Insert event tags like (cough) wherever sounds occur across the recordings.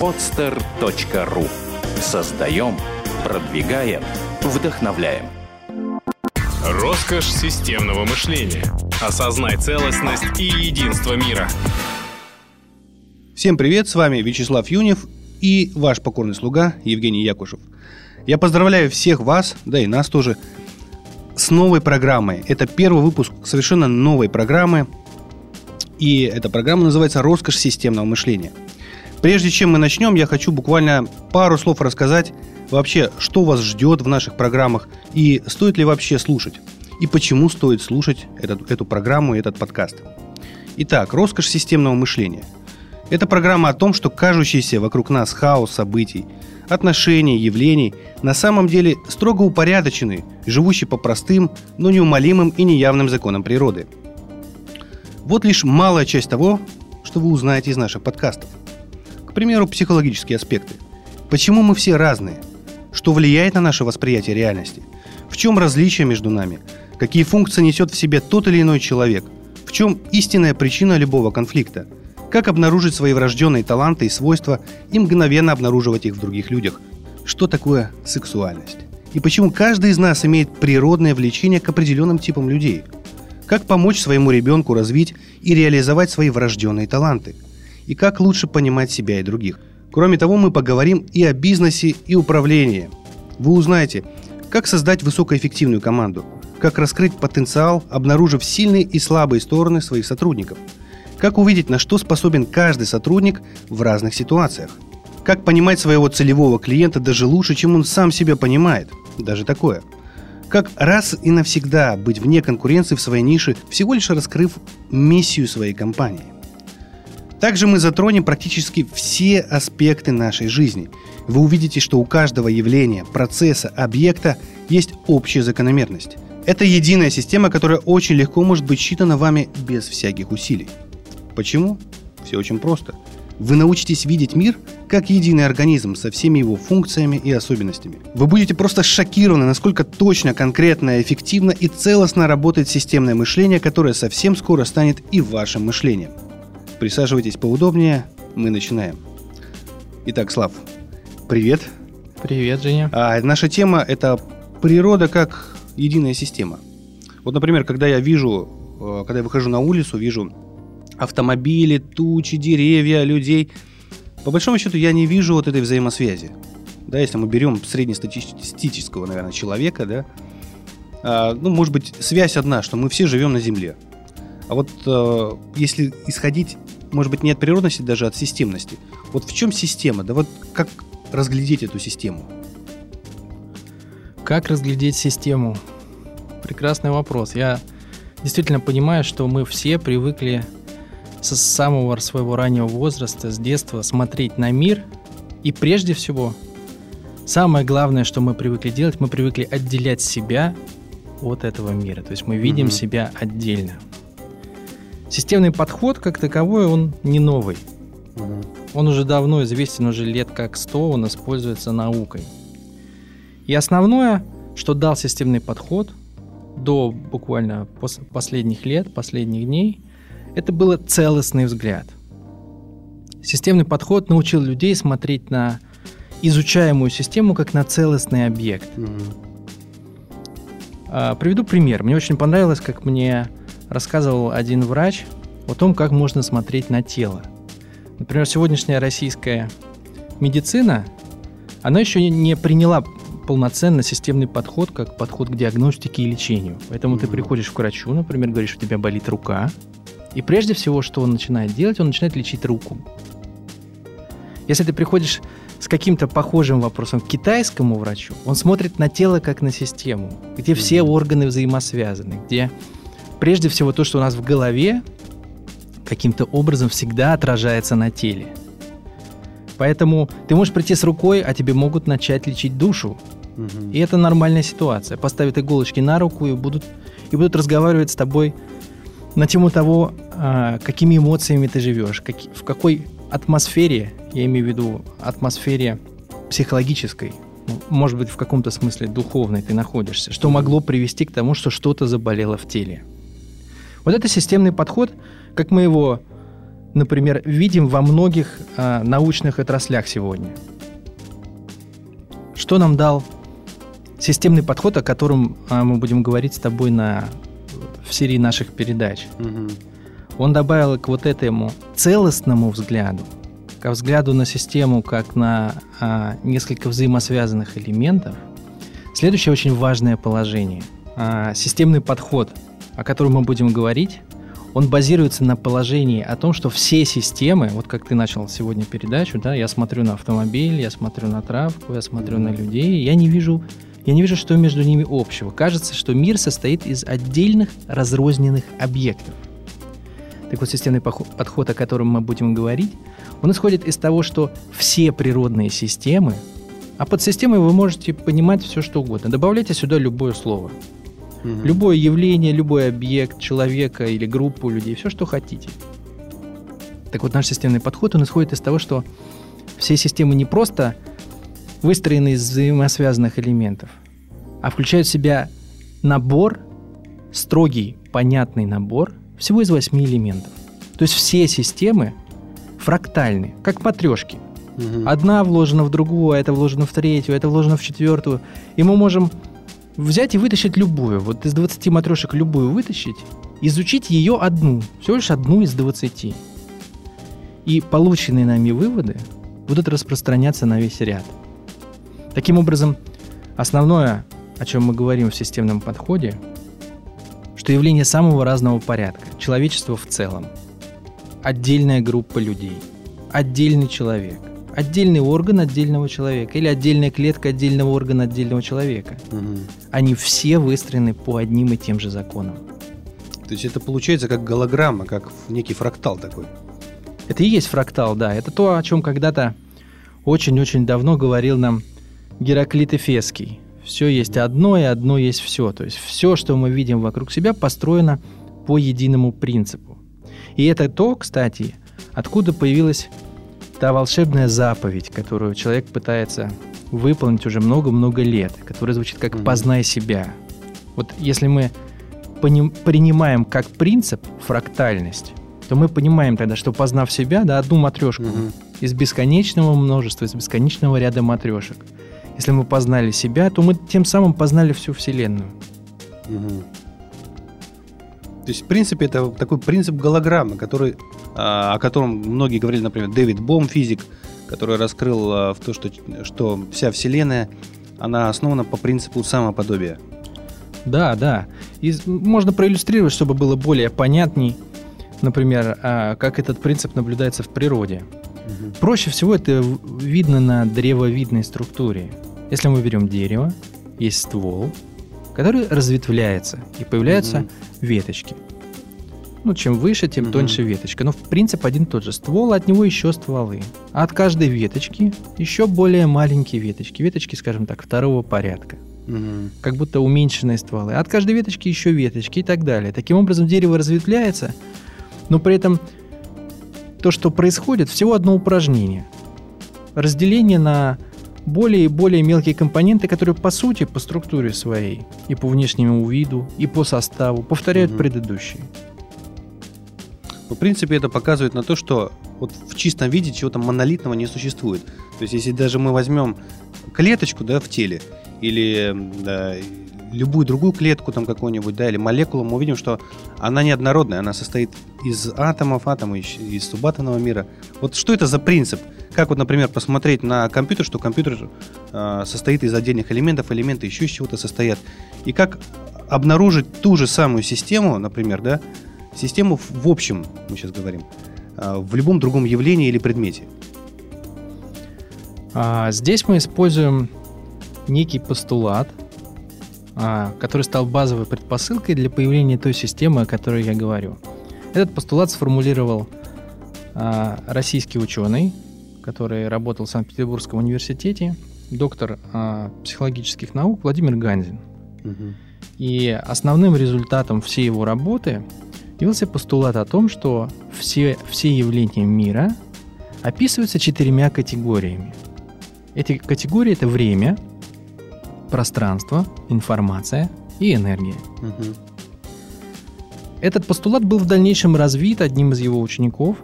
podster.ru Создаем, продвигаем, вдохновляем. Роскошь системного мышления. Осознай целостность и единство мира. Всем привет, с вами Вячеслав Юнев и ваш покорный слуга Евгений Якушев. Я поздравляю всех вас, да и нас тоже, с новой программой. Это первый выпуск совершенно новой программы, и эта программа называется «Роскошь системного мышления». Прежде чем мы начнем, я хочу буквально пару слов рассказать вообще, что вас ждет в наших программах и стоит ли вообще слушать. И почему стоит слушать этот, эту программу и этот подкаст. Итак, роскошь системного мышления. Это программа о том, что кажущийся вокруг нас хаос событий, отношений, явлений на самом деле строго упорядочены, живущий по простым, но неумолимым и неявным законам природы. Вот лишь малая часть того, что вы узнаете из наших подкастов. К примеру, психологические аспекты. Почему мы все разные? Что влияет на наше восприятие реальности? В чем различие между нами? Какие функции несет в себе тот или иной человек? В чем истинная причина любого конфликта? Как обнаружить свои врожденные таланты и свойства и мгновенно обнаруживать их в других людях? Что такое сексуальность? И почему каждый из нас имеет природное влечение к определенным типам людей? Как помочь своему ребенку развить и реализовать свои врожденные таланты? И как лучше понимать себя и других? Кроме того, мы поговорим и о бизнесе, и управлении. Вы узнаете, как создать высокоэффективную команду, как раскрыть потенциал, обнаружив сильные и слабые стороны своих сотрудников, как увидеть, на что способен каждый сотрудник в разных ситуациях, как понимать своего целевого клиента даже лучше, чем он сам себя понимает, даже такое – как раз и навсегда быть вне конкуренции в своей нише, всего лишь раскрыв миссию своей компании. Также мы затронем практически все аспекты нашей жизни – вы увидите, что у каждого явления, процесса, объекта есть общая закономерность. Это единая система, которая очень легко может быть считана вами без всяких усилий. Почему? Все очень просто. Вы научитесь видеть мир как единый организм со всеми его функциями и особенностями. Вы будете просто шокированы, насколько точно, конкретно, эффективно и целостно работает системное мышление, которое совсем скоро станет и вашим мышлением. Присаживайтесь поудобнее, мы начинаем. Итак, Слав, Привет. Привет, Женя. А, наша тема – это природа как единая система. Вот, например, когда я вижу, э, когда я выхожу на улицу, вижу автомобили, тучи, деревья, людей, по большому счету я не вижу вот этой взаимосвязи. Да, если мы берем среднестатистического, наверное, человека, да, а, ну, может быть, связь одна, что мы все живем на Земле. А вот э, если исходить, может быть, не от природности, даже от системности. Вот в чем система? Да вот как разглядеть эту систему? Как разглядеть систему? Прекрасный вопрос. Я действительно понимаю, что мы все привыкли с самого своего раннего возраста, с детства смотреть на мир. И прежде всего, самое главное, что мы привыкли делать, мы привыкли отделять себя от этого мира. То есть мы видим mm-hmm. себя отдельно. Системный подход, как таковой, он не новый. Он уже давно известен, уже лет как 100, он используется наукой. И основное, что дал системный подход до буквально последних лет, последних дней, это был целостный взгляд. Системный подход научил людей смотреть на изучаемую систему как на целостный объект. Mm-hmm. Приведу пример. Мне очень понравилось, как мне рассказывал один врач о том, как можно смотреть на тело. Например, сегодняшняя российская медицина, она еще не приняла полноценно системный подход, как подход к диагностике и лечению. Поэтому mm-hmm. ты приходишь к врачу, например, говоришь, у тебя болит рука, и прежде всего, что он начинает делать, он начинает лечить руку. Если ты приходишь с каким-то похожим вопросом к китайскому врачу, он смотрит на тело как на систему, где mm-hmm. все органы взаимосвязаны, где прежде всего то, что у нас в голове, каким-то образом всегда отражается на теле. Поэтому ты можешь прийти с рукой, а тебе могут начать лечить душу. Угу. И это нормальная ситуация. Поставят иголочки на руку и будут, и будут разговаривать с тобой на тему того, а, какими эмоциями ты живешь, как, в какой атмосфере, я имею в виду атмосфере психологической, ну, может быть, в каком-то смысле духовной ты находишься, что могло привести к тому, что что-то заболело в теле. Вот это системный подход, как мы его например, видим во многих а, научных отраслях сегодня. Что нам дал системный подход, о котором а, мы будем говорить с тобой на, в серии наших передач? Мгм. Он добавил к вот этому целостному взгляду, к взгляду на систему как на а, несколько взаимосвязанных элементов, следующее очень важное положение. Системный подход, о котором мы будем говорить, он базируется на положении о том, что все системы, вот как ты начал сегодня передачу, да, я смотрю на автомобиль, я смотрю на травку, я смотрю на людей, я не вижу, я не вижу, что между ними общего. Кажется, что мир состоит из отдельных разрозненных объектов. Так вот, системный подход, о котором мы будем говорить, он исходит из того, что все природные системы, а под системой вы можете понимать все, что угодно. Добавляйте сюда любое слово. Мгм. Любое явление, любой объект, человека или группу людей, все, что хотите. Так вот, наш системный подход, он исходит из того, что все системы не просто выстроены из взаимосвязанных элементов, а включают в себя набор, строгий, понятный набор всего из восьми элементов. То есть все системы фрактальны, как матрешки. Мгм. Одна вложена в другую, а это вложено в третью, а это вложено в четвертую. И мы можем взять и вытащить любую. Вот из 20 матрешек любую вытащить, изучить ее одну, всего лишь одну из 20. И полученные нами выводы будут распространяться на весь ряд. Таким образом, основное, о чем мы говорим в системном подходе, что явление самого разного порядка, человечество в целом, отдельная группа людей, отдельный человек, отдельный орган отдельного человека или отдельная клетка отдельного органа отдельного человека. Мгм. Они все выстроены по одним и тем же законам. То есть это получается как голограмма, как некий фрактал такой. Это и есть фрактал, да. Это то, о чем когда-то очень-очень давно говорил нам Гераклит Эфесский. Все есть одно, и одно есть все. То есть все, что мы видим вокруг себя, построено по единому принципу. И это то, кстати, откуда появилась та волшебная заповедь, которую человек пытается выполнить уже много-много лет, которая звучит как. «познай себя». Вот если мы поним- принимаем как принцип фрактальность, то мы понимаем тогда, что познав себя, да, одну матрешку Мгм. из бесконечного множества, из бесконечного ряда матрешек. Если мы познали себя, то мы тем самым познали всю Вселенную. Мгм. То есть, в принципе, это такой принцип голограммы, который, а, о котором многие говорили, например, Дэвид Бом, физик, который раскрыл а, в то, что, что вся Вселенная, она основана по принципу самоподобия. Да, да. И можно проиллюстрировать, чтобы было более понятней, например, а, как этот принцип наблюдается в природе. Проще всего это видно на древовидной структуре. Если мы берем дерево, есть ствол, который разветвляется, и появляются Мгм. веточки. Ну, чем выше, тем Мгм. тоньше веточка. Но в принцип один и тот же ствол, от него еще стволы. А от каждой веточки еще более маленькие веточки. Веточки, скажем так, второго порядка. Мгм. Как будто уменьшенные стволы. А от каждой веточки еще веточки и так далее. Таким образом, дерево разветвляется, но при этом то, что происходит, всего одно упражнение. Разделение на более и более мелкие компоненты, которые по сути, по структуре своей, и по внешнему виду, и по составу повторяют Мгм. предыдущие. В принципе, это показывает на то, что вот в чистом виде чего-то монолитного не существует. То есть, если даже мы возьмем клеточку да, в теле или да, любую другую клетку там какую-нибудь, да, или молекулу, мы увидим, что она неоднородная, она состоит из атомов, атомы из, субатомного мира. Вот что это за принцип? Как вот, например, посмотреть на компьютер, что компьютер э, состоит из отдельных элементов, элементы еще из чего-то состоят. И как обнаружить ту же самую систему, например, да, систему в общем, мы сейчас говорим, а, в любом другом явлении или предмете. А здесь мы используем некий постулат, который стал базовой предпосылкой для появления той системы, о которой я говорю. Этот постулат сформулировал а, российский ученый, который работал в Санкт-Петербургском университете, доктор а, психологических наук Владимир Ганзин. И основным результатом всей его работы явился постулат о том, что все, все явления мира описываются четырьмя категориями. Эти категории это время, пространство, информация и энергия. Мгм. Этот постулат был в дальнейшем развит одним из его учеников,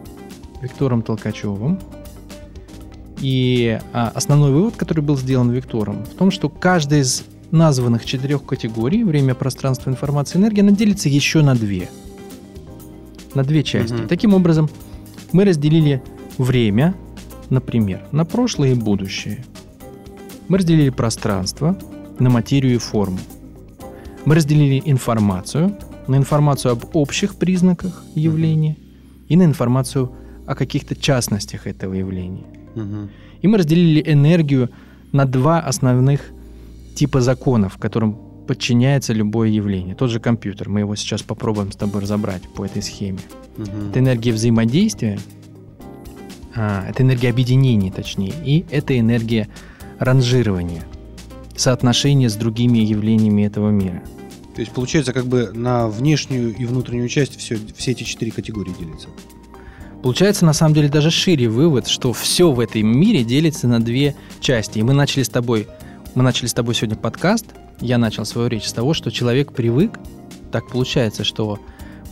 Виктором Толкачевым. И а, основной вывод, который был сделан Виктором, в том, что каждая из названных четырех категорий время, пространство, информация, энергия, она делится еще на две. На две части. Мгм. Таким образом, мы разделили время, например, на прошлое и будущее. Мы разделили пространство на материю и форму. Мы разделили информацию на информацию об общих признаках явления и на информацию о каких-то частностях этого явления. И мы разделили энергию на два основных типа законов, которым подчиняется любое явление. Тот же компьютер, мы его сейчас попробуем с тобой разобрать по этой схеме. Это энергия взаимодействия, а, это энергия объединения, точнее, и это энергия ранжирования, соотношения с другими явлениями этого мира. То есть получается как бы на внешнюю и внутреннюю часть все, все эти четыре категории делятся. Получается, на самом деле, даже шире вывод, что все в этом мире делится на две части. И мы начали с тобой, мы начали с тобой сегодня подкаст. Я начал свою речь с того, что человек привык, так получается, что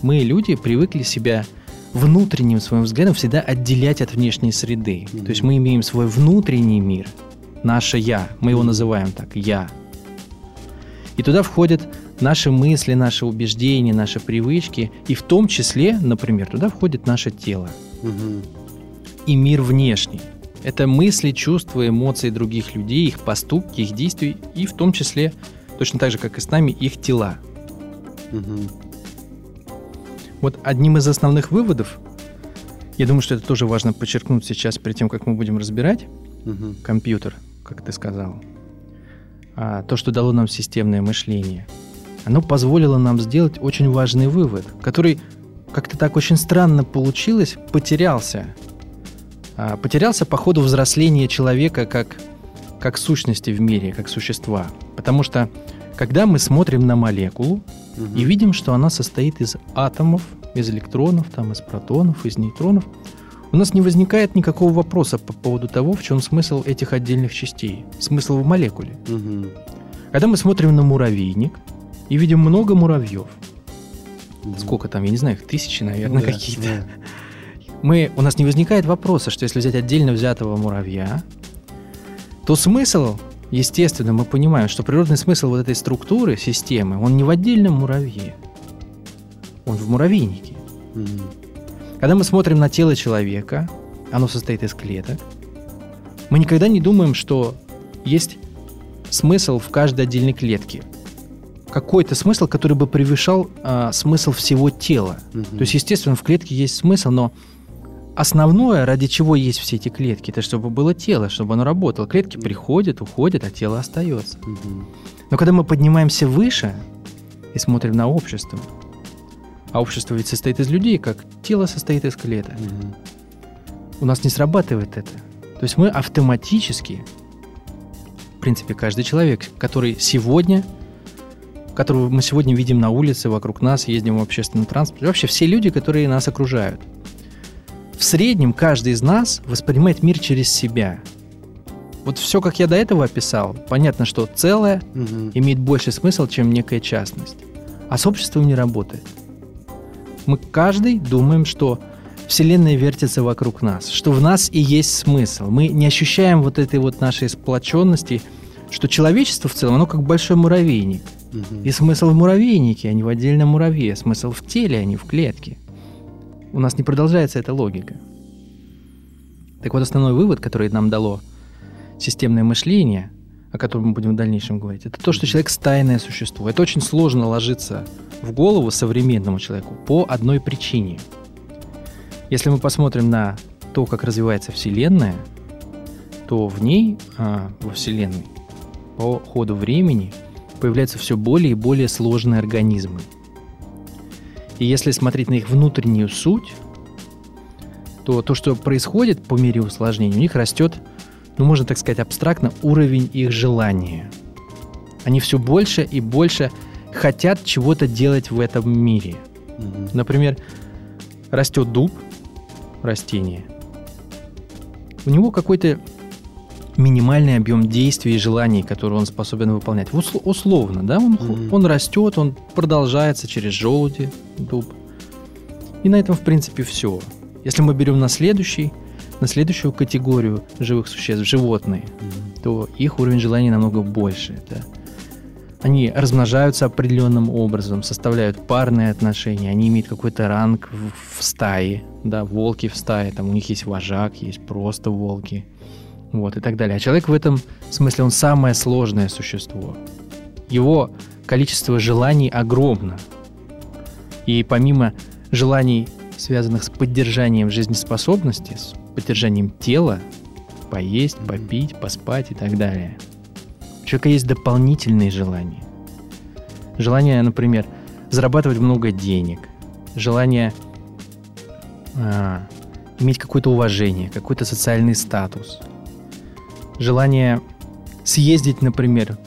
мы, люди, привыкли себя внутренним своим взглядом всегда отделять от внешней среды. Мгм. То есть мы имеем свой внутренний мир, наше «я», мы его называем так «я». И туда входят наши мысли, наши убеждения, наши привычки, и в том числе, например, туда входит наше тело Мгм. и мир внешний. Это мысли, чувства, эмоции других людей, их поступки, их действия, и в том числе, точно так же, как и с нами, их тела. Мгм. Вот одним из основных выводов, я думаю, что это тоже важно подчеркнуть сейчас, перед тем, как мы будем разбирать Мгм. компьютер, как ты сказал, а, то, что дало нам системное мышление, оно позволило нам сделать очень важный вывод, который как-то так очень странно получилось, потерялся. А, Потерялся по ходу взросления человека как, как сущности в мире, как существа. Потому что, когда мы смотрим на молекулу, Мгм. и видим, что она состоит из атомов, из электронов, там, из протонов, из нейтронов, у нас не возникает никакого вопроса по поводу того, в чем смысл этих отдельных частей, смысл в молекуле. Мгм. Когда мы смотрим на муравейник и видим много муравьев, Мгм. сколько там, я не знаю, их тысячи, наверное, Да, какие-то, да. мы, у нас не возникает вопроса, что если взять отдельно взятого муравья, то смысл, естественно, мы понимаем, что природный смысл вот этой структуры, системы, он не в отдельном муравье, он в муравейнике. Мгм. Когда мы смотрим на тело человека, оно состоит из клеток, мы никогда не думаем, что есть смысл в каждой отдельной клетке. Какой-то смысл, который бы превышал а, смысл всего тела. Мгм. То есть, естественно, в клетке есть смысл, но основное, ради чего есть все эти клетки, это чтобы было тело, чтобы оно работало. Клетки приходят, уходят, а тело остается. Мгм. Но когда мы поднимаемся выше и смотрим на общество, а общество ведь состоит из людей, как тело состоит из клеток, Мгм. у нас не срабатывает это. То есть мы автоматически, в принципе, каждый человек, который сегодня, которого мы сегодня видим на улице, вокруг нас, ездим в общественном транспорте, вообще все люди, которые нас окружают, в среднем каждый из нас воспринимает мир через себя. Вот все, как я до этого описал, понятно, что целое Мгм. имеет больше смысл, чем некая частность. А с обществом не работает. Мы каждый думаем, что Вселенная вертится вокруг нас, что в нас и есть смысл. Мы не ощущаем вот этой вот нашей сплоченности, что человечество в целом, оно как большой муравейник. И смысл в муравейнике, а не в отдельном муравье. Смысл в теле, а не в клетке. У нас не продолжается эта логика. Так вот, основной вывод, который нам дало системное мышление, о котором мы будем в дальнейшем говорить, это то, что человек стайное существо. Это очень сложно ложиться в голову современному человеку по одной причине. Если мы посмотрим на то, как развивается Вселенная, то в ней, а, во Вселенной, по ходу времени появляются все более и более сложные организмы. И если смотреть на их внутреннюю суть, то то, что происходит по мере усложнения, у них растет, ну, можно так сказать, абстрактно, уровень их желания. Они все больше и больше хотят чего-то делать в этом мире. Мгм. Например, растет дуб, растение. У него какой-то минимальный объем действий и желаний, которые он способен выполнять. Усл- условно, да, он, Мгм. он растет, он продолжается через желуди, дуб. И на этом, в принципе, все. Если мы берем на следующий, на следующую категорию живых существ, животные, то их уровень желаний намного больше. Это они размножаются определенным образом, составляют парные отношения, они имеют какой-то ранг в, в стае, да, волки в стае, там у них есть вожак, есть просто волки, вот и так далее. А человек в этом смысле он самое сложное существо. Его количество желаний огромно. И помимо желаний, связанных с поддержанием жизнеспособности, с поддержанием тела, поесть, попить, поспать и так далее – человека есть дополнительные желания. Желание, например, зарабатывать много денег, желание а, иметь какое-то уважение, какой-то социальный статус, желание съездить, например,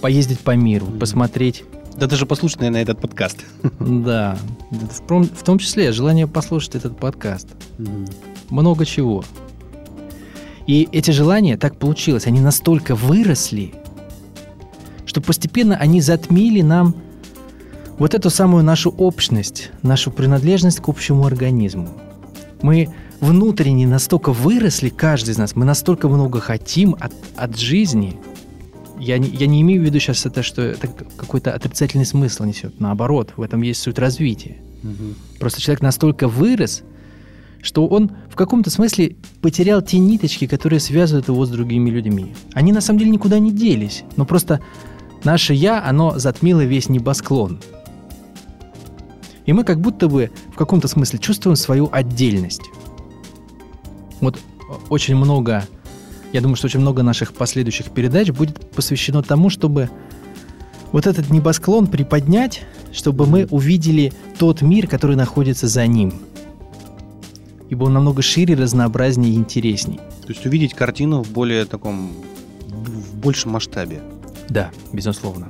поездить по миру, mm-hmm. посмотреть. Да даже послушать, наверное, этот подкаст. (laughs) Да, в, в том числе желание послушать этот подкаст. Mm-hmm. Много чего. И эти желания, так получилось, они настолько выросли, что постепенно они затмили нам вот эту самую нашу общность, нашу принадлежность к общему организму. Мы внутренне настолько выросли, каждый из нас, мы настолько много хотим от, от жизни. Я не, я не имею в виду сейчас это, что это какой-то отрицательный смысл несет. Наоборот, в этом есть суть развития. Угу. Просто человек настолько вырос, что он в каком-то смысле потерял те ниточки, которые связывают его с другими людьми. Они на самом деле никуда не делись, но просто Наше «я», оно затмило весь небосклон. И мы как будто бы в каком-то смысле чувствуем свою отдельность. Вот очень много, я думаю, что очень много наших последующих передач будет посвящено тому, чтобы вот этот небосклон приподнять, чтобы мы увидели тот мир, который находится за ним. Ибо он намного шире, разнообразнее и интересней. То есть увидеть картину в более таком, в большем масштабе. Да, безусловно.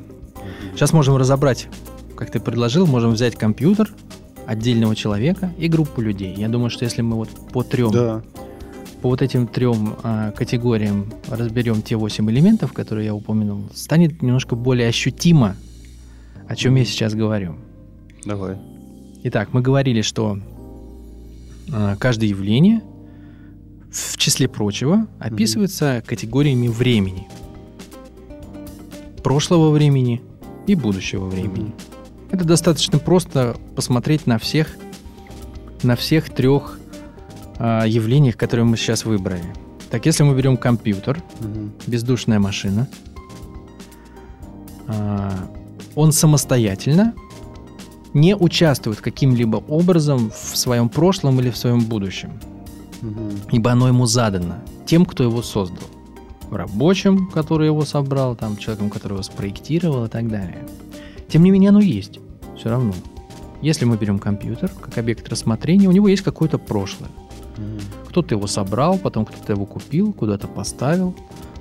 Сейчас можем разобрать, как ты предложил, можем взять компьютер отдельного человека и группу людей. Я думаю, что если мы вот по трем, да. по вот этим трем э, категориям разберем те восемь элементов, которые я упомянул, станет немножко более ощутимо, о чем я сейчас говорю. Давай. Итак, мы говорили, что э, каждое явление, в числе прочего, описывается mm категориями времени – прошлого времени и будущего времени. Mm-hmm. Это достаточно просто посмотреть на всех, на всех трех э, явлениях, которые мы сейчас выбрали. Так, если мы берем компьютер, mm-hmm. бездушная машина, э, он самостоятельно не участвует каким-либо образом в своем прошлом или в своем будущем, mm-hmm. ибо оно ему задано тем, кто его создал рабочим, который его собрал, там, человеком, который его спроектировал и так далее. Тем не менее, оно есть. Все равно. Если мы берем компьютер как объект рассмотрения, у него есть какое-то прошлое. Кто-то его собрал, потом кто-то его купил, куда-то поставил.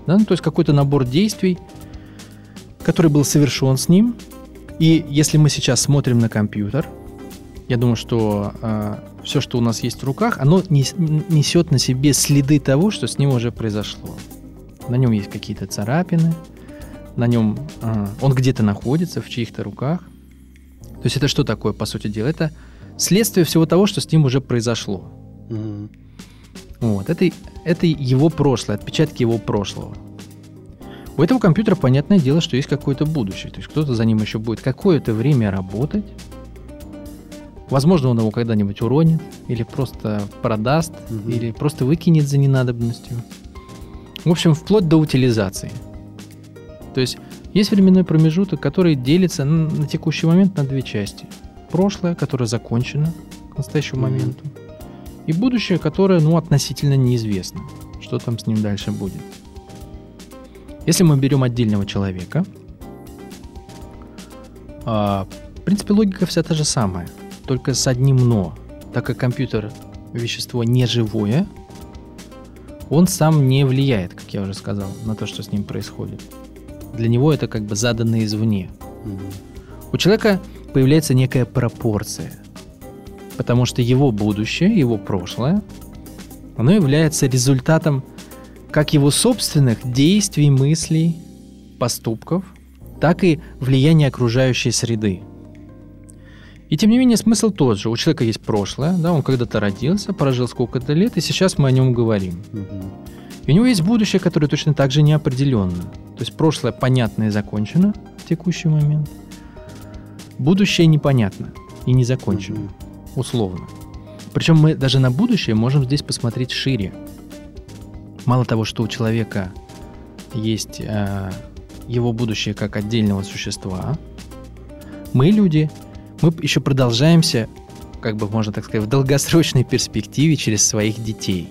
Да? Ну, то есть какой-то набор действий, который был совершен с ним. И если мы сейчас смотрим на компьютер, я думаю, что э, все, что у нас есть в руках, оно несет на себе следы того, что с ним уже произошло. На нем есть какие-то царапины, на нем э, он где-то находится в чьих-то руках. То есть это что такое, по сути дела? Это следствие всего того, что с ним уже произошло. Mm-hmm. Вот, это, это его прошлое, отпечатки его прошлого. У этого компьютера, понятное дело, что есть какое-то будущее. То есть кто-то за ним еще будет какое-то время работать. Возможно, он его когда-нибудь уронит, или просто продаст, mm-hmm. или просто выкинет за ненадобностью. В общем, вплоть до утилизации. То есть есть временной промежуток, который делится на текущий момент на две части. Прошлое, которое закончено к настоящему mm-hmm. моменту, и будущее, которое, ну, относительно неизвестно, что там с ним дальше будет. Если мы берем отдельного человека, а, в принципе, логика вся та же самая, только с одним «но». Так как компьютер – вещество неживое, он сам не влияет, как я уже сказал, на то, что с ним происходит. Для него это как бы задано извне. Угу. У человека появляется некая пропорция, потому что его будущее, его прошлое, оно является результатом как его собственных действий, мыслей, поступков, так и влияния окружающей среды. И тем не менее смысл тот же. У человека есть прошлое, да, он когда-то родился, прожил сколько-то лет, и сейчас мы о нем говорим. И у него есть будущее, которое точно так же неопределенно. То есть прошлое понятно и закончено в текущий момент. Будущее непонятно и не закончено, условно. Причем мы даже на будущее можем здесь посмотреть шире. Мало того, что у человека есть э, его будущее как отдельного существа, мы люди, мы еще продолжаемся, как бы можно так сказать, в долгосрочной перспективе через своих детей.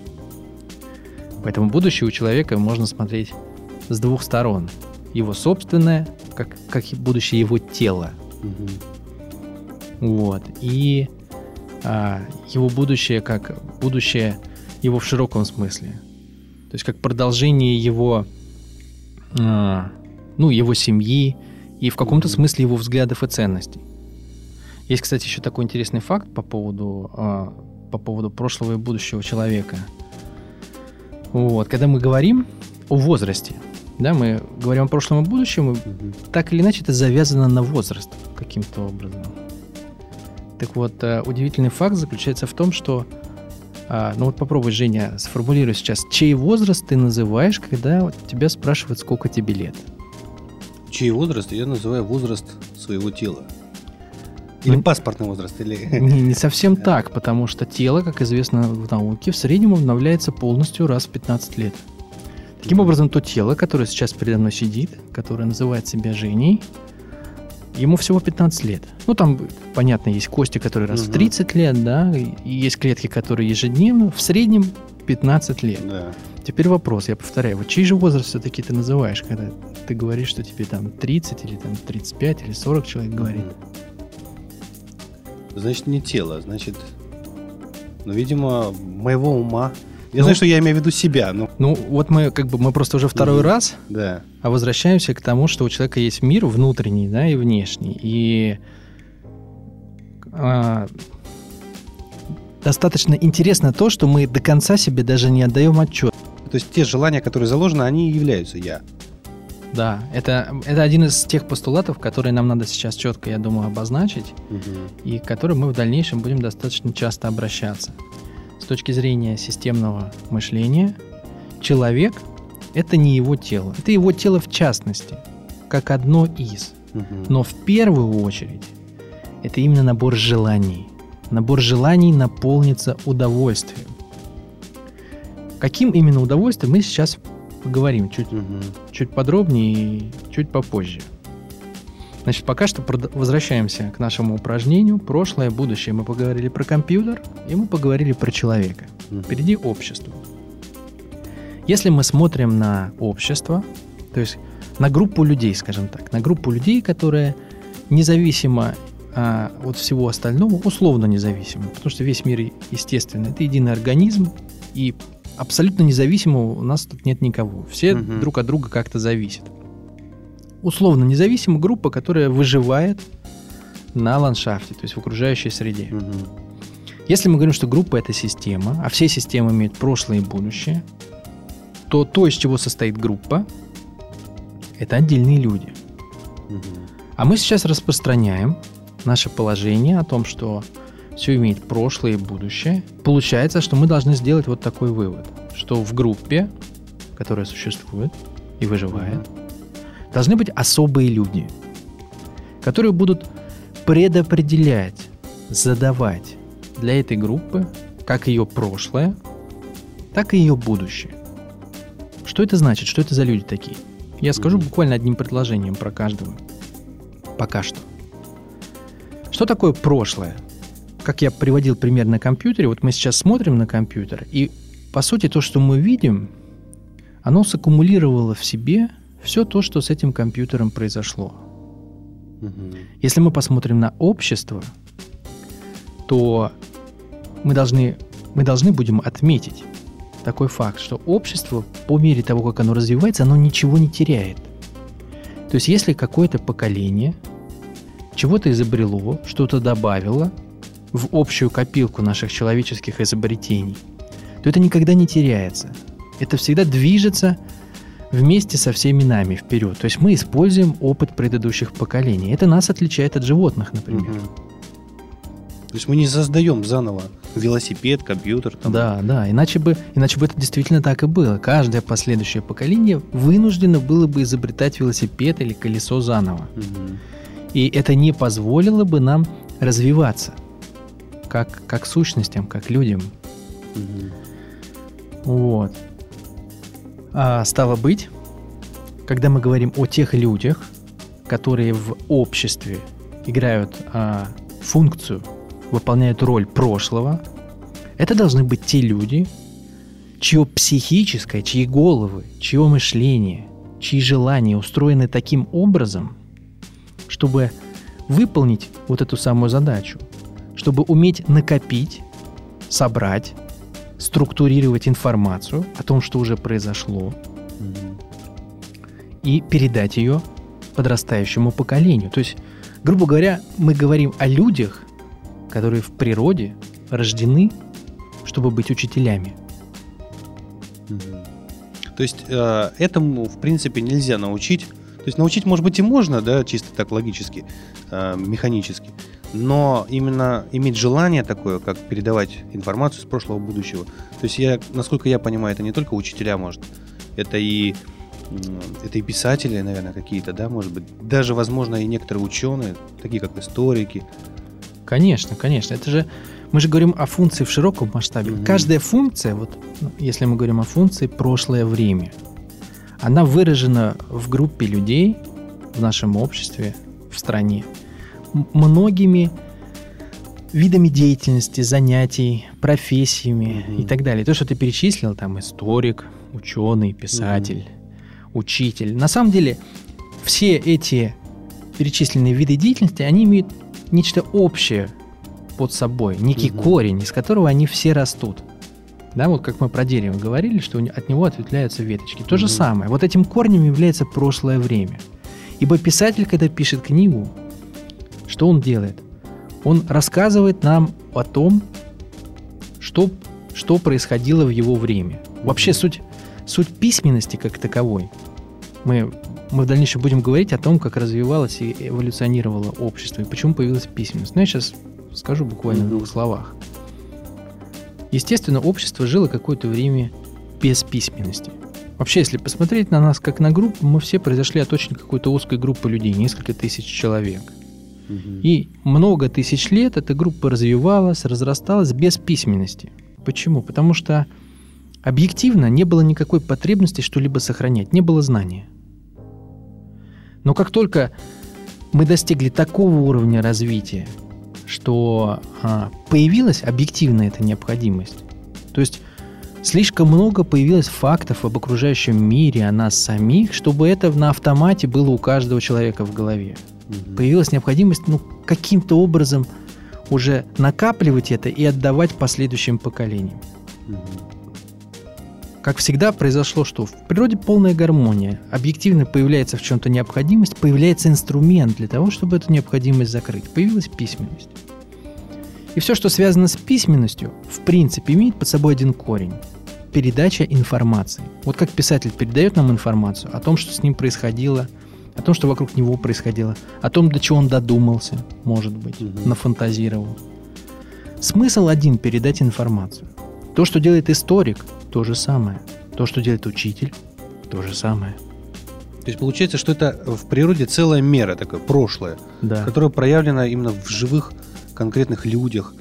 Поэтому будущее у человека можно смотреть с двух сторон. Его собственное, как, как будущее его тела. Вот. И а, его будущее как будущее его в широком смысле. То есть как продолжение его, а, ну, его семьи и в каком-то смысле его взглядов и ценностей. Есть, кстати, еще такой интересный факт по поводу, а, по поводу прошлого и будущего человека. Вот, когда мы говорим о возрасте, да, мы говорим о прошлом и будущем, и так или иначе это завязано на возраст каким-то образом. Так вот, э, удивительный факт заключается в том, что а, ну вот попробуй, Женя, сформулируй сейчас, чей возраст ты называешь, когда тебя спрашивают, сколько тебе лет? Чей возраст? Я называю возраст своего тела. Или Ну, паспортный возраст, или... Не, не (laughs) совсем так, потому что тело, как известно в науке, в среднем обновляется полностью раз в 15 лет. Таким образом, то тело, которое сейчас передо мной сидит, которое называет себя Женей, ему всего 15 лет. Ну, там, понятно, есть кости, которые раз в Мгм. 30 лет, да, и есть клетки, которые ежедневно, в среднем 15 лет. Да. Теперь вопрос, я повторяю, вот чей же возраст все-таки ты называешь, когда ты говоришь, что тебе там 30 или там 35 или 40 человек говорит? Значит, не тело, значит... Ну, видимо, моего ума. Я Ну- знаю, что я имею в виду себя, но... Ну, вот мы как бы мы просто уже второй Мгм. раз Да. а возвращаемся к тому, что у человека есть мир внутренний, да, и внешний. И а, достаточно интересно то, что мы до конца себе даже не отдаем отчет. То есть те желания, которые заложены, они и являются я. Да, это, это один из тех постулатов, которые нам надо сейчас четко, я думаю, обозначить, и к которым мы в дальнейшем будем достаточно часто обращаться. С точки зрения системного мышления, человек – это не его тело. Это его тело в частности, как одно из. Мгм. Но в первую очередь это именно набор желаний. Набор желаний наполнится удовольствием. Каким именно удовольствием мы сейчас поговорим чуть, Мгм. чуть подробнее и чуть попозже. Значит, пока что возвращаемся к нашему упражнению. Прошлое, будущее. Мы поговорили про компьютер, и мы поговорили про человека. Мгм. Впереди общество. Если мы смотрим на общество, то есть на группу людей, скажем так, на группу людей, которая независимо а, от всего остального, условно независимо, потому что весь мир, естественно, это единый организм, и абсолютно независимого у нас тут нет никого. Все Мгм. друг от друга как-то зависят. Условно независимая группа, которая выживает на ландшафте, то есть в окружающей среде. Мгм. Если мы говорим, что группа это система, а все системы имеют прошлое и будущее, то то, из чего состоит группа, это отдельные люди. Мгм. А мы сейчас распространяем наше положение о том, что все имеет прошлое и будущее. Получается, что мы должны сделать вот такой вывод, что в группе, которая существует и выживает, должны быть особые люди, которые будут предопределять, задавать для этой группы как ее прошлое, так и ее будущее. Что это значит? Что это за люди такие? Я скажу буквально одним предложением про каждого. Пока что. Что такое прошлое? Как я приводил пример на компьютере, вот мы сейчас смотрим на компьютер, и по сути то, что мы видим, оно саккумулировало в себе все то, что с этим компьютером произошло. Мгм. Если мы посмотрим на общество, то мы должны, мы должны будем отметить такой факт, что общество по мере того, как оно развивается, оно ничего не теряет. То есть если какое-то поколение чего-то изобрело, что-то добавило в общую копилку наших человеческих изобретений, то это никогда не теряется. Это всегда движется вместе со всеми нами вперед. То есть мы используем опыт предыдущих поколений. Это нас отличает от животных, например. Мгм. То есть мы не создаем заново велосипед, компьютер. Там. Да, да, иначе бы, иначе бы это действительно так и было. Каждое последующее поколение вынуждено было бы изобретать велосипед или колесо заново. Мгм. И это не позволило бы нам развиваться как, как сущностям, как людям. Мгм. Вот. А стало быть, когда мы говорим о тех людях, которые в обществе играют а, функцию, выполняют роль прошлого, это должны быть те люди, чье психическое, чьи головы, чье мышление, чьи желания устроены таким образом, чтобы выполнить вот эту самую задачу, чтобы уметь накопить, собрать, структурировать информацию о том, что уже произошло, и передать ее подрастающему поколению. То есть, грубо говоря, мы говорим о людях, которые в природе рождены, чтобы быть учителями. То есть э, этому, в принципе, нельзя научить. То есть научить, может быть, и можно, да, чисто так логически, э, механически. Но именно иметь желание такое, как передавать информацию с прошлого будущего. То есть я, насколько я понимаю, это не только учителя, может, это и это и писатели, наверное, какие-то, да, может быть. Даже, возможно, и некоторые ученые, такие как историки. Конечно, конечно. Это же мы же говорим о функции в широком масштабе. Мгм. Каждая функция, вот ну, если мы говорим о функции прошлое время, она выражена в группе людей в нашем обществе, в стране, многими видами деятельности, занятий, профессиями Мгм. и так далее. То, что ты перечислил, там историк, ученый, писатель, учитель. На самом деле все эти перечисленные виды деятельности, они имеют нечто общее под собой, некий Мгм. корень, из которого они все растут. Да, вот как мы про дерево говорили, что от него ответвляются веточки. То же Мгм. самое. Вот этим корнем является прошлое время. Ибо писатель, когда пишет книгу, что он делает? Он рассказывает нам о том, что, что происходило в его время. Вообще суть, суть письменности как таковой. Мы, мы в дальнейшем будем говорить о том, как развивалось и эволюционировало общество, и почему появилась письменность. Но я сейчас скажу буквально в двух словах. Естественно, общество жило какое-то время без письменности. Вообще, если посмотреть на нас как на группу, мы все произошли от очень какой-то узкой группы людей, несколько тысяч человек. И много тысяч лет эта группа развивалась, разрасталась без письменности. Почему? Потому что объективно не было никакой потребности что-либо сохранять, не было знания. Но как только мы достигли такого уровня развития, что а, появилась объективная эта необходимость, то есть слишком много появилось фактов об окружающем мире, о нас самих, чтобы это на автомате было у каждого человека в голове Мгм. появилась необходимость ну, каким-то образом уже накапливать это и отдавать последующим поколениям. Мгм. Как всегда произошло, что в природе полная гармония. Объективно появляется в чем-то необходимость, появляется инструмент для того, чтобы эту необходимость закрыть. Появилась письменность. И все, что связано с письменностью, в принципе, имеет под собой один корень. Передача информации. Вот как писатель передает нам информацию о том, что с ним происходило, о том, что вокруг него происходило, о том, до чего он додумался, может быть, Мгм. нафантазировал. Смысл один – передать информацию. То, что делает историк – то же самое. То, что делает учитель – то же самое. То есть получается, что это в природе целая мера такое, прошлое, Да. которая проявлена именно в живых конкретных людях,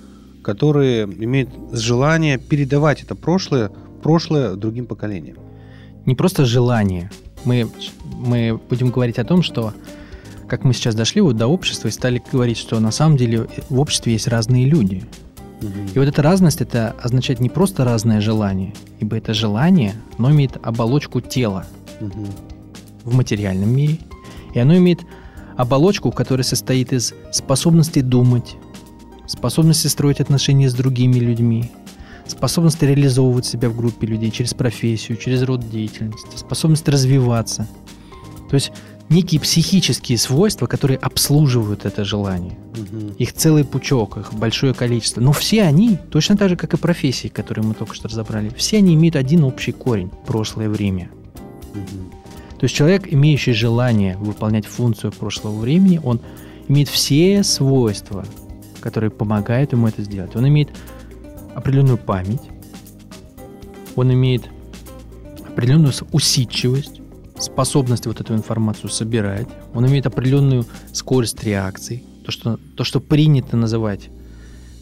которые имеют желание передавать это прошлое, прошлое другим поколениям. не просто желание. Мы, мы будем говорить о том, что как мы сейчас дошли вот до общества и стали говорить, что на самом деле в обществе есть разные люди. И вот эта разность, это означает не просто разное желание, ибо это желание, оно имеет оболочку тела Мгм. в материальном мире, и оно имеет оболочку, которая состоит из способности думать, способности строить отношения с другими людьми, способности реализовывать себя в группе людей через профессию, через род деятельности, способность развиваться. То есть некие психические свойства, которые обслуживают это желание. Мгм. Их целый пучок, их большое количество. Но все они, точно так же, как и профессии, которые мы только что разобрали, все они имеют один общий корень – прошлое время. Мгм. То есть человек, имеющий желание выполнять функцию прошлого времени, он имеет все свойства которые помогают ему это сделать. Он имеет определенную память, он имеет определенную усидчивость, способность вот эту информацию собирать, он имеет определенную скорость реакции, то, что, то, что принято называть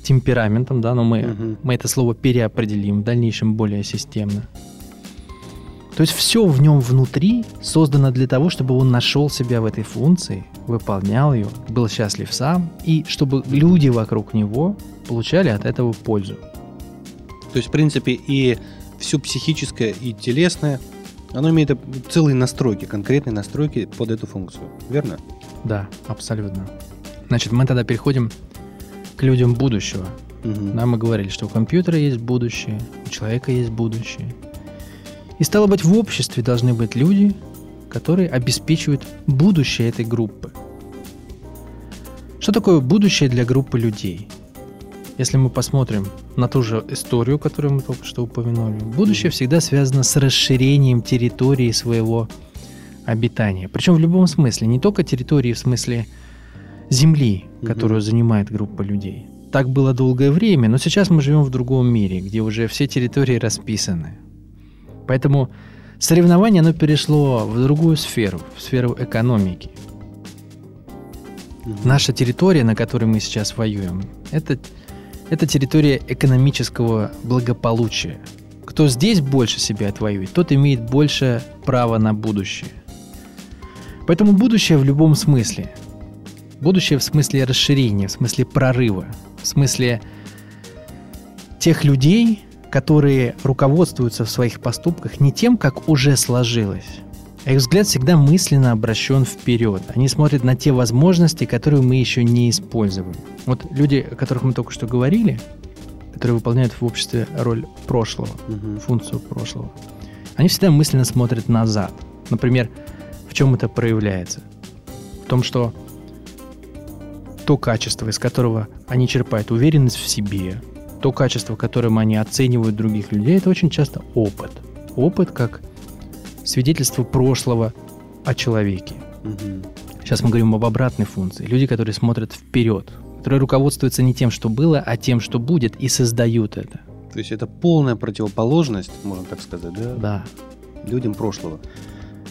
темпераментом, да, но мы, угу. мы это слово переопределим в дальнейшем более системно. То есть все в нем внутри создано для того, чтобы он нашел себя в этой функции, выполнял ее, был счастлив сам, и чтобы люди вокруг него получали от этого пользу. То есть, в принципе, и все психическое, и телесное, оно имеет целые настройки, конкретные настройки под эту функцию, верно? Да, абсолютно. Значит, мы тогда переходим к людям будущего. Угу. Нам мы говорили, что у компьютера есть будущее, у человека есть будущее. И стало быть, в обществе должны быть люди, которые обеспечивают будущее этой группы. Что такое будущее для группы людей? Если мы посмотрим на ту же историю, которую мы только что упомянули, будущее всегда связано с расширением территории своего обитания. Причем в любом смысле, не только территории в смысле земли, которую занимает группа людей. Так было долгое время, но сейчас мы живем в другом мире, где уже все территории расписаны. Поэтому соревнование, оно перешло в другую сферу, в сферу экономики. Наша территория, на которой мы сейчас воюем, это, это территория экономического благополучия. Кто здесь больше себя отвоюет, тот имеет больше права на будущее. Поэтому будущее в любом смысле – Будущее в смысле расширения, в смысле прорыва, в смысле тех людей, которые руководствуются в своих поступках не тем, как уже сложилось, их взгляд всегда мысленно обращен вперед. Они смотрят на те возможности, которые мы еще не используем. Вот люди, о которых мы только что говорили, которые выполняют в обществе роль прошлого, угу. функцию прошлого, они всегда мысленно смотрят назад. Например, в чем это проявляется? В том, что то качество, из которого они черпают уверенность в себе, то качество, которым они оценивают других людей, это очень часто опыт. Опыт как свидетельство прошлого о человеке. Угу. Сейчас мы говорим об обратной функции. Люди, которые смотрят вперед, которые руководствуются не тем, что было, а тем, что будет, и создают это. То есть это полная противоположность, можно так сказать, да? Да. Людям прошлого.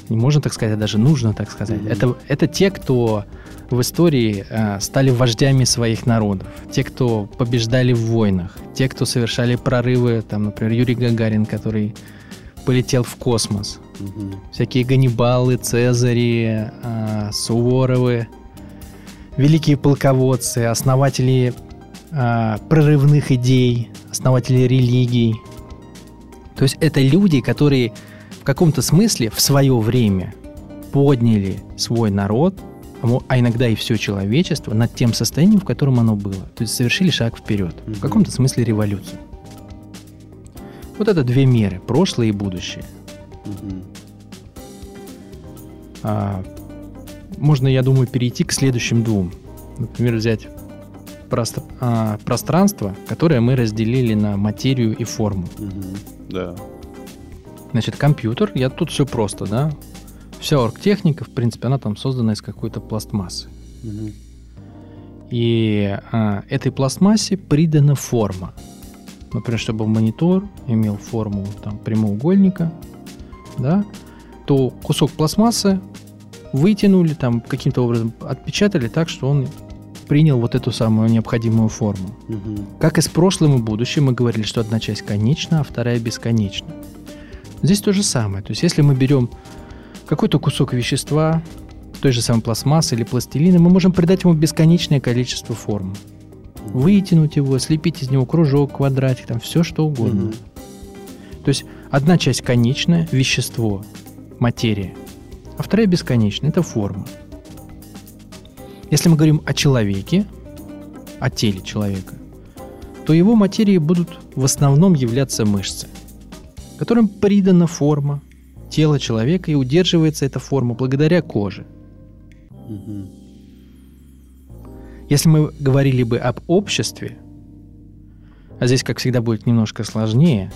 Не можно так сказать, а даже нужно так сказать. Угу. Это, это те, кто в истории э, стали вождями своих народов, те, кто побеждали в войнах, те, кто совершали прорывы, там, например, Юрий Гагарин, который полетел в космос, угу. всякие Ганнибалы, Цезари, э, Суворовы, великие полководцы, основатели э, прорывных идей, основатели религий. То есть это люди, которые в каком-то смысле в свое время подняли свой народ – а, а иногда и все человечество над тем состоянием, в котором оно было. То есть совершили шаг вперед, mm в каком-то смысле революцию. Вот это две меры, прошлое и будущее. mm А, можно, я думаю, перейти к следующим двум. Например, взять простр... а, пространство, которое мы разделили на материю и форму. mm Да. Значит, компьютер, я тут все просто, да? Вся оргтехника, в принципе, она там создана из какой-то пластмассы. Угу. И а, этой пластмассе придана форма. Например, чтобы монитор имел форму там, прямоугольника, да, то кусок пластмассы вытянули, там каким-то образом отпечатали так, что он принял вот эту самую необходимую форму. Угу. Как и с прошлым и будущим, мы говорили, что одна часть конечна, а вторая бесконечна. Здесь то же самое. То есть, если мы берем какой-то кусок вещества, той же самой пластмассы или пластилина, мы можем придать ему бесконечное количество форм. Вытянуть его, слепить из него кружок, квадратик, там все что угодно. Угу. То есть одна часть конечная, вещество, материя, а вторая бесконечная, это форма. Если мы говорим о человеке, о теле человека, то его материи будут в основном являться мышцы, которым придана форма, тела человека и удерживается эта форма благодаря коже. Угу. Если мы говорили бы об обществе, а здесь, как всегда, будет немножко сложнее,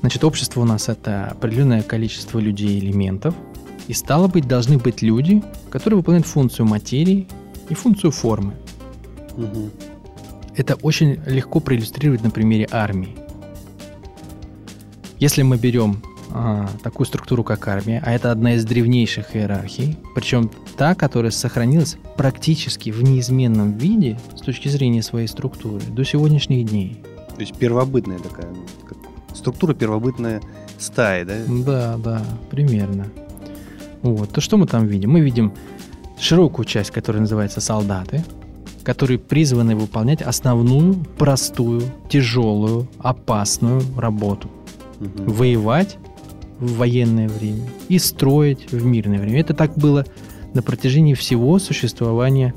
значит, общество у нас это определенное количество людей, элементов, и стало быть, должны быть люди, которые выполняют функцию материи и функцию формы. Угу. Это очень легко проиллюстрировать на примере армии. Если мы берем а, такую структуру, как армия, а это одна из древнейших иерархий, причем та, которая сохранилась практически в неизменном виде с точки зрения своей структуры до сегодняшних дней. То есть первобытная такая, как структура первобытная стаи, да? Да, да, примерно. Вот. То что мы там видим? Мы видим широкую часть, которая называется солдаты, которые призваны выполнять основную, простую, тяжелую, опасную работу. Мгм. Воевать в военное время и строить в мирное время. Это так было на протяжении всего существования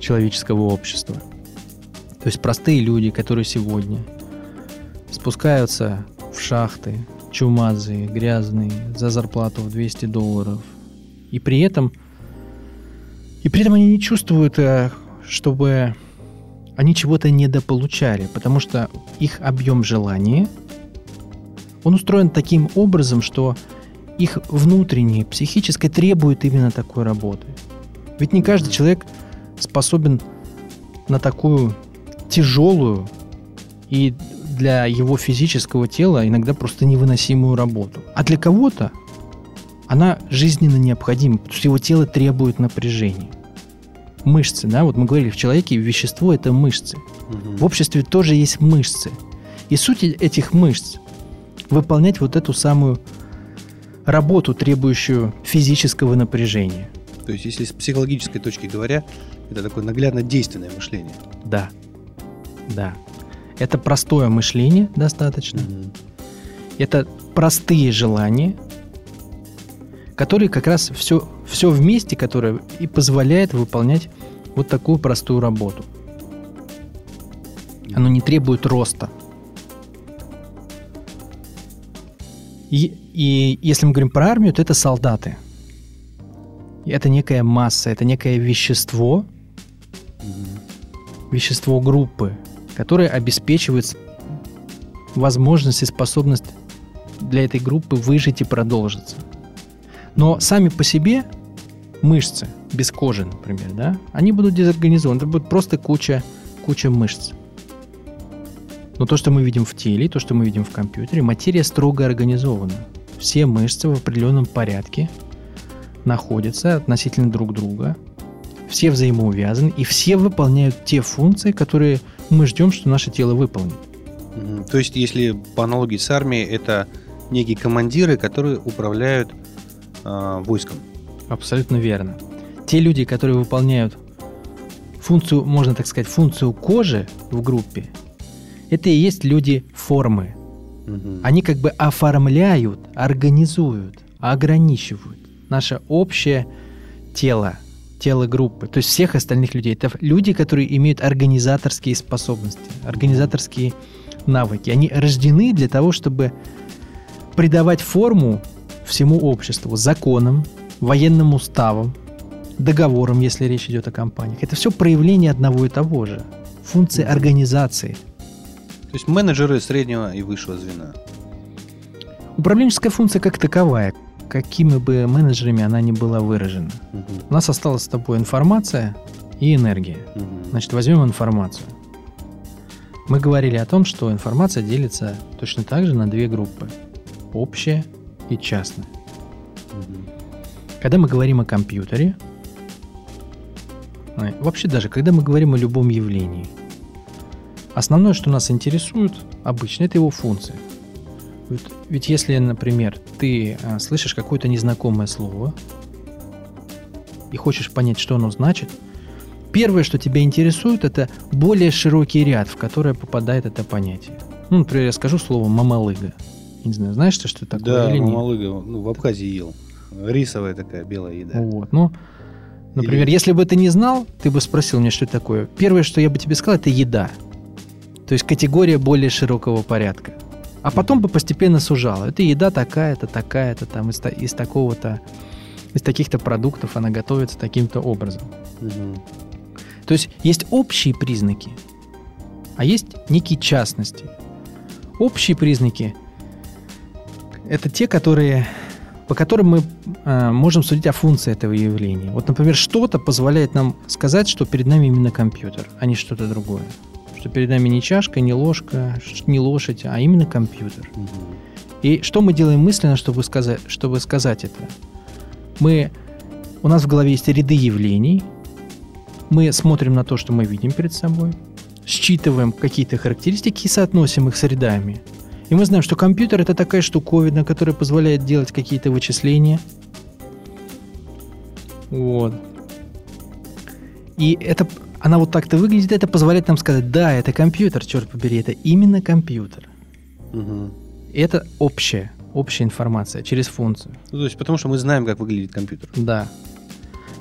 человеческого общества. То есть простые люди, которые сегодня спускаются в шахты, чумазые, грязные, за зарплату в 200 долларов, и при этом и при этом они не чувствуют, э, чтобы они чего-то недополучали, потому что их объем желания, он устроен таким образом, что их внутреннее, психическое требует именно такой работы. Ведь не каждый человек способен на такую тяжелую и для его физического тела иногда просто невыносимую работу. А для кого-то она жизненно необходима, потому что его тело требует напряжения. Мышцы, да, вот мы говорили, в человеке вещество – это мышцы. Мгм. В обществе тоже есть мышцы. И суть этих мышц – выполнять вот эту самую работу, требующую физического напряжения. То есть, если с психологической точки говоря, это такое наглядно действенное мышление. Да. Да. Это простое мышление достаточно. Мгм. Это простые желания, которые как раз все, все вместе, которое и позволяет выполнять вот такую простую работу. Оно не требует роста. И, и если мы говорим про армию, то это солдаты. Это некая масса, это некое вещество, Мгм. вещество группы, которое обеспечивает возможность и способность для этой группы выжить и продолжиться. Но сами по себе мышцы, без кожи, например, да, они будут дезорганизованы. Это будет просто куча, куча мышц. Но то, что мы видим в теле, то, что мы видим в компьютере, материя строго организована. Все мышцы в определенном порядке находятся относительно друг друга, все взаимоувязаны, и все выполняют те функции, которые мы ждем, что наше тело выполнит. То есть, если по аналогии с армией, это некие командиры, которые управляют а, войском. Абсолютно верно. Те люди, которые выполняют функцию, можно так сказать, функцию кожи в группе, это и есть люди формы. Они как бы оформляют, организуют, ограничивают наше общее тело, тело группы, то есть всех остальных людей. Это люди, которые имеют организаторские способности, организаторские навыки. Они рождены для того, чтобы придавать форму всему обществу, законам, военным уставам, договорам, если речь идет о компаниях. Это все проявление одного и того же. Функции организации. То есть менеджеры среднего и высшего звена. Управленческая функция как таковая, какими бы менеджерами она ни была выражена. Мгм. У нас осталась с тобой информация и энергия. Мгм. Значит, возьмем информацию. Мы говорили о том, что информация делится точно так же на две группы. Общая и частная. Мгм. Когда мы говорим о компьютере, э, вообще даже, когда мы говорим о любом явлении, основное, что нас интересует обычно, это его функция. Ведь, ведь если, например, ты а, слышишь какое-то незнакомое слово и хочешь понять, что оно значит, первое, что тебя интересует, это более широкий ряд, в который попадает это понятие. Ну, например, я скажу слово «мамалыга». Не знаю, знаешь ты, что это такое Да, или нет? мамалыга, ну, в Абхазии ел. Рисовая такая белая еда. Вот, ну, например, Или- если бы ты не знал, ты бы спросил меня, что это такое. Первое, что я бы тебе сказал, это еда. То есть категория более широкого порядка. А потом бы постепенно сужал. Это еда такая-то, такая-то, там, из, из такого-то, из таких-то продуктов она готовится таким-то образом. Мгм. То есть есть общие признаки, а есть некие частности. Общие признаки – это те, которые, по которым мы э, можем судить о функции этого явления. Вот, например, что-то позволяет нам сказать, что перед нами именно компьютер, а не что-то другое. Что перед нами не чашка, не ложка, не лошадь, а именно компьютер. Мгм. И что мы делаем мысленно, чтобы сказать, чтобы сказать это? Мы, у нас в голове есть ряды явлений, мы смотрим на то, что мы видим перед собой, считываем какие-то характеристики и соотносим их с рядами. И мы знаем, что компьютер это такая штуковина, которая позволяет делать какие-то вычисления. Вот. И это, она вот так-то выглядит, это позволяет нам сказать, да, это компьютер, черт побери, это именно компьютер. И это общая, общая информация через функцию. Ну, то есть потому что мы знаем, как выглядит компьютер. Да.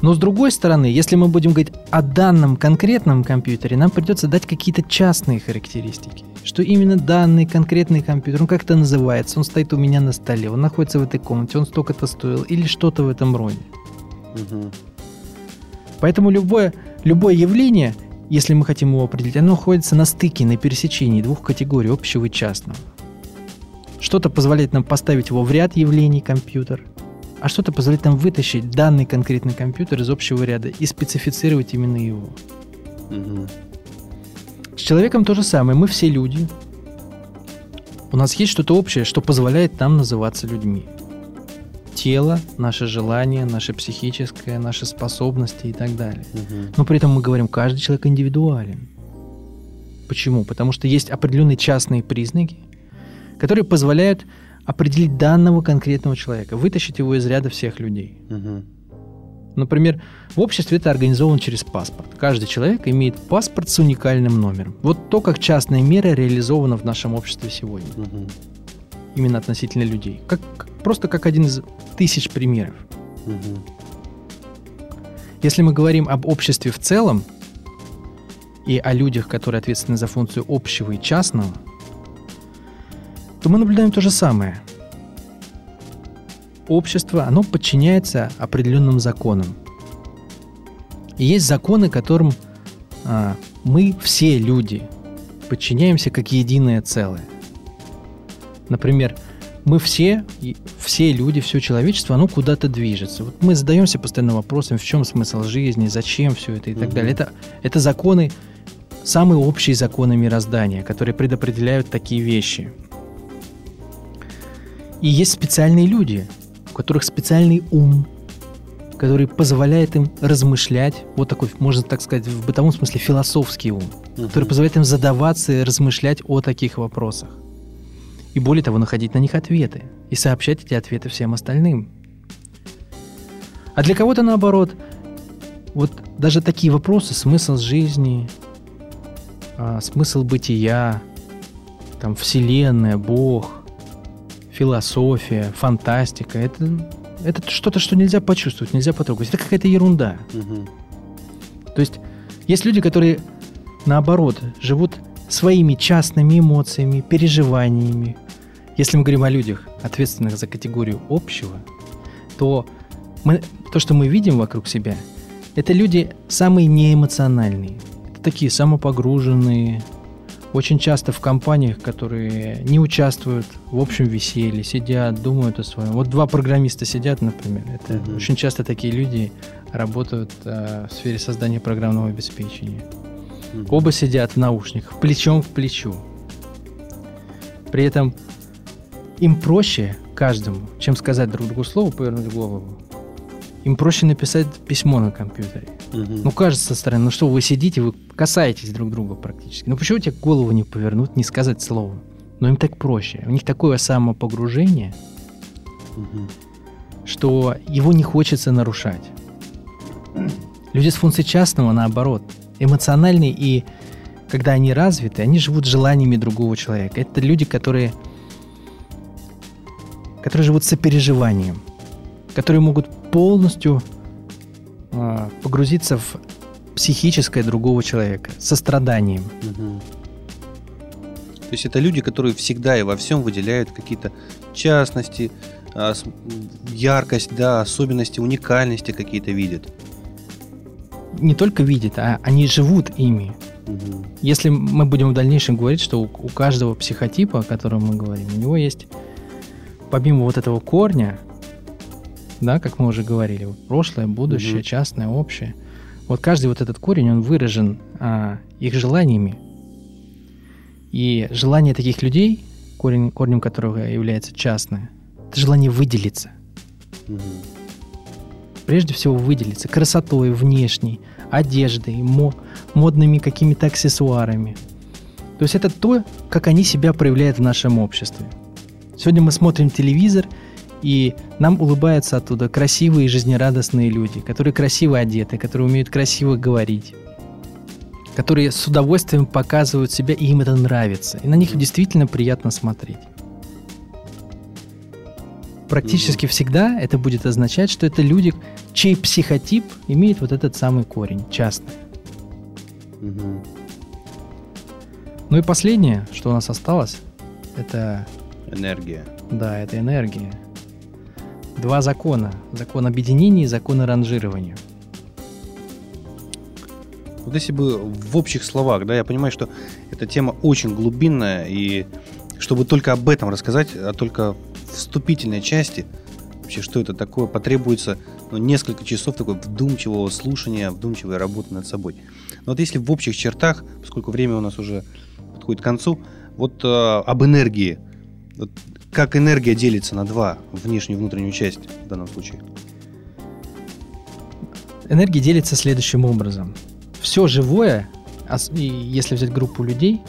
Но с другой стороны, если мы будем говорить о данном конкретном компьютере, нам придется дать какие-то частные характеристики. Что именно данный конкретный компьютер, он как-то называется, он стоит у меня на столе, он находится в этой комнате, он столько-то стоил, или что-то в этом роде. Мгм. Поэтому любое, любое явление, если мы хотим его определить, оно находится на стыке, на пересечении двух категорий, общего и частного. Что-то позволяет нам поставить его в ряд явлений компьютер, а что-то позволяет нам вытащить данный конкретный компьютер из общего ряда и специфицировать именно его. Мгм. С человеком то же самое. Мы все люди. У нас есть что-то общее, что позволяет нам называться людьми. Тело, наше желание, наше психическое, наши способности и так далее. Мгм. Но при этом мы говорим, каждый человек индивидуален. Почему? Потому что есть определенные частные признаки, которые позволяют определить данного конкретного человека, вытащить его из ряда всех людей. Мгм. Например, в обществе это организовано через паспорт. Каждый человек имеет паспорт с уникальным номером. Вот то, как частная мера реализована в нашем обществе сегодня, Мгм. Именно относительно людей. Как, просто как один из тысяч примеров. Мгм. Если мы говорим об обществе в целом и о людях, которые ответственны за функцию общего и частного, то мы наблюдаем то же самое. Общество, оно подчиняется определенным законам. И есть законы, которым а, мы, все люди, подчиняемся как единое целое. Например, мы все, все люди, все человечество, оно куда-то движется. Вот мы задаемся постоянно вопросом, в чем смысл жизни, зачем все это и так Мгм. далее. Это, это законы, самые общие законы мироздания, которые предопределяют такие вещи. И есть специальные люди, у которых специальный ум, который позволяет им размышлять, вот такой, можно так сказать, в бытовом смысле философский ум, Мгм. который позволяет им задаваться и размышлять о таких вопросах. И более того, находить на них ответы и сообщать эти ответы всем остальным. А для кого-то наоборот, вот даже такие вопросы, смысл жизни, а, смысл бытия, там Вселенная, Бог, философия, фантастика, это, это что-то, что нельзя почувствовать, нельзя потрогать. Это какая-то ерунда. Мгм. То есть есть люди, которые, наоборот, живут своими частными эмоциями, переживаниями. Если мы говорим о людях, ответственных за категорию общего, то мы, то, что мы видим вокруг себя, это люди самые неэмоциональные. Это такие самопогруженные, очень часто в компаниях, которые не участвуют в общем веселье, сидят, думают о своем. Вот два программиста сидят, например. Это Мгм. очень часто такие люди работают э, в сфере создания программного обеспечения. Мгм. Оба сидят в наушниках, плечом в плечу. При этом им проще каждому, чем сказать друг другу слово, повернуть голову. Им проще написать письмо на компьютере. Мгм. Ну, кажется со стороны, ну что, вы сидите, вы касаетесь друг друга практически. Ну, почему тебе голову не повернуть, не сказать слово? Но им так проще. У них такое самопогружение, Мгм. что его не хочется нарушать. Люди с функцией частного, наоборот, эмоциональные и когда они развиты, они живут желаниями другого человека. Это люди, которые, которые живут сопереживанием, которые могут полностью а, погрузиться в психическое другого человека, состраданием. Мгм. То есть это люди, которые всегда и во всем выделяют какие-то частности, а, яркость, да, особенности, уникальности какие-то видят. Не только видят, а они живут ими. Если мы будем в дальнейшем говорить, что у, у каждого психотипа, о котором мы говорим, у него есть, помимо вот этого корня, да, как мы уже говорили, вот прошлое, будущее, Мгм. частное, общее, вот каждый вот этот корень, он выражен а, их желаниями И желание таких людей, корень, корнем которого является частное, это желание выделиться. Мгм. Прежде всего выделиться красотой внешней, одеждой, мо- модными какими-то аксессуарами. То есть это то, как они себя проявляют в нашем обществе. Сегодня мы смотрим телевизор, и нам улыбаются оттуда красивые и жизнерадостные люди, которые красиво одеты, которые умеют красиво говорить, которые с удовольствием показывают себя, и им это нравится. И на них действительно приятно смотреть. Практически всегда это будет означать, что это люди, чей психотип имеет вот этот самый корень, частный. Мгм. Ну и последнее, что у нас осталось, это, Энергия. да, это энергия. Два закона. Закон объединения и закон ранжирования. Вот если бы в общих словах, да, я понимаю, что эта тема очень глубинная, и чтобы только об этом рассказать, а только вступительной части, вообще, что это такое, потребуется ну, несколько часов такой вдумчивого слушания, вдумчивой работы над собой. Но вот если в общих чертах, поскольку время у нас уже подходит к концу, вот э, об энергии. Как энергия делится на два, внешнюю и внутреннюю часть в данном случае? Энергия делится следующим образом. Все живое, если взять группу людей,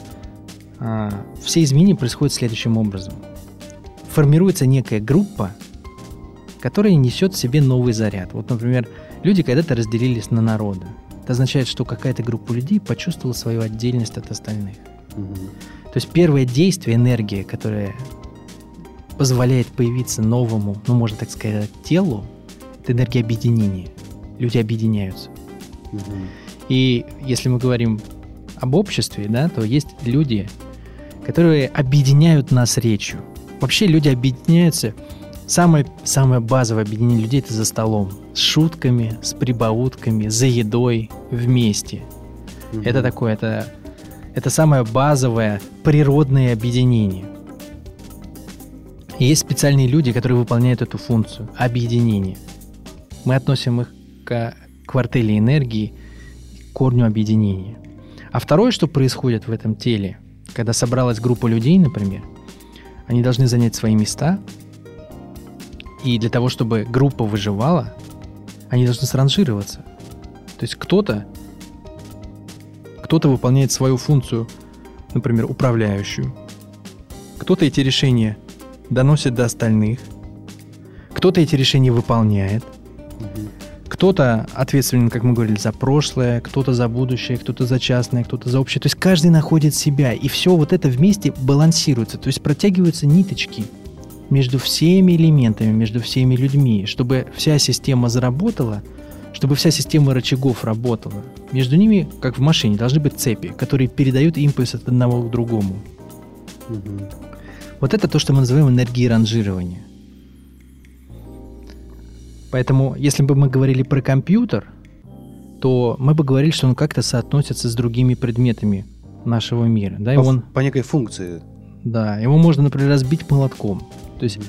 а, все изменения происходят следующим образом. Формируется некая группа, которая несет в себе новый заряд. Вот, например, люди когда-то разделились на народы. Это означает, что какая-то группа людей почувствовала свою отдельность от остальных. Мгм. То есть первое действие, энергия, которая позволяет появиться новому, ну, можно так сказать, телу, это энергия объединения. Люди объединяются. Мгм. И если мы говорим об обществе, да, то есть люди, которые объединяют нас речью. Вообще люди объединяются. Самое, самое базовое объединение людей это за столом. С шутками, с прибаутками, за едой, вместе. Мгм. Это такое, это, это самое базовое природное объединение. И есть специальные люди, которые выполняют эту функцию объединения. Мы относим их к квартеле энергии, к корню объединения. А второе, что происходит в этом теле, когда собралась группа людей, например, они должны занять свои места, и для того, чтобы группа выживала, они должны сранжироваться. То есть кто-то кто-то выполняет свою функцию, например, управляющую. Кто-то эти решения доносит до остальных. Кто-то эти решения выполняет. Кто-то ответственен, как мы говорили, за прошлое, кто-то за будущее, кто-то за частное, кто-то за общее. То есть каждый находит себя, и все вот это вместе балансируется. То есть протягиваются ниточки между всеми элементами, между всеми людьми, чтобы вся система заработала, чтобы вся система рычагов работала. Между ними, как в машине, должны быть цепи, которые передают импульс от одного к другому. Мгм. Вот это то, что мы называем энергией ранжирования. Поэтому, если бы мы говорили про компьютер, то мы бы говорили, что он как-то соотносится с другими предметами нашего мира. Да, и По, он, по некой функции. да, его можно, например, разбить молотком. То есть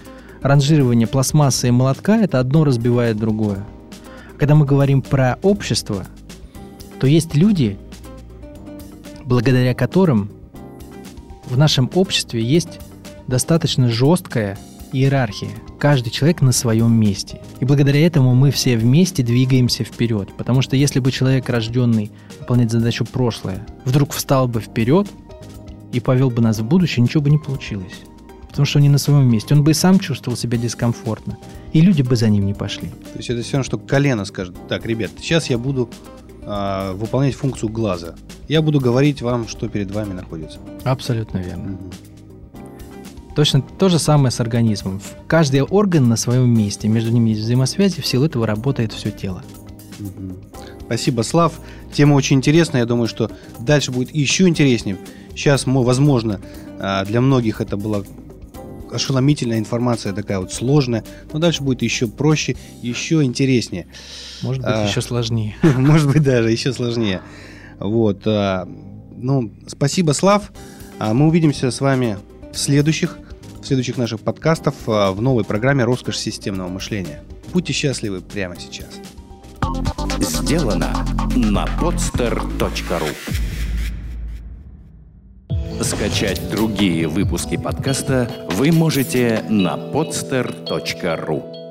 ранжирование пластмассы и молотка это одно разбивает другое. Когда мы говорим про общество, то есть люди, благодаря которым в нашем обществе есть достаточно жесткая иерархия. Каждый человек на своем месте. И благодаря этому мы все вместе двигаемся вперед. Потому что если бы человек, рожденный выполнять задачу прошлое, вдруг встал бы вперед и повел бы нас в будущее, ничего бы не получилось. Потому что он не на своем месте. Он бы и сам чувствовал себя дискомфортно. И люди бы за ним не пошли. То есть это все равно, что колено скажет, так, ребят, сейчас я буду а, выполнять функцию глаза. Я буду говорить вам, что перед вами находится. Абсолютно верно. Мгм. Точно то же самое с организмом. Каждый орган на своем месте. Между ними есть взаимосвязи, в силу этого работает все тело. Спасибо, Слав. Тема очень интересная. Я думаю, что дальше будет еще интереснее. Сейчас, мо- возможно, а, для многих это была ошеломительная информация, такая вот сложная. Но дальше будет еще проще, еще интереснее. Может быть, А. еще сложнее. (laughs) Может быть, даже еще сложнее. Вот. а, Ну, спасибо, Слав. А Мы увидимся с вами в следующих, следующих наших подкастов а, в новой программе «Роскошь системного мышления». Будьте счастливы прямо сейчас. Сделано на podster.ru Скачать другие выпуски подкаста вы можете на podster.ru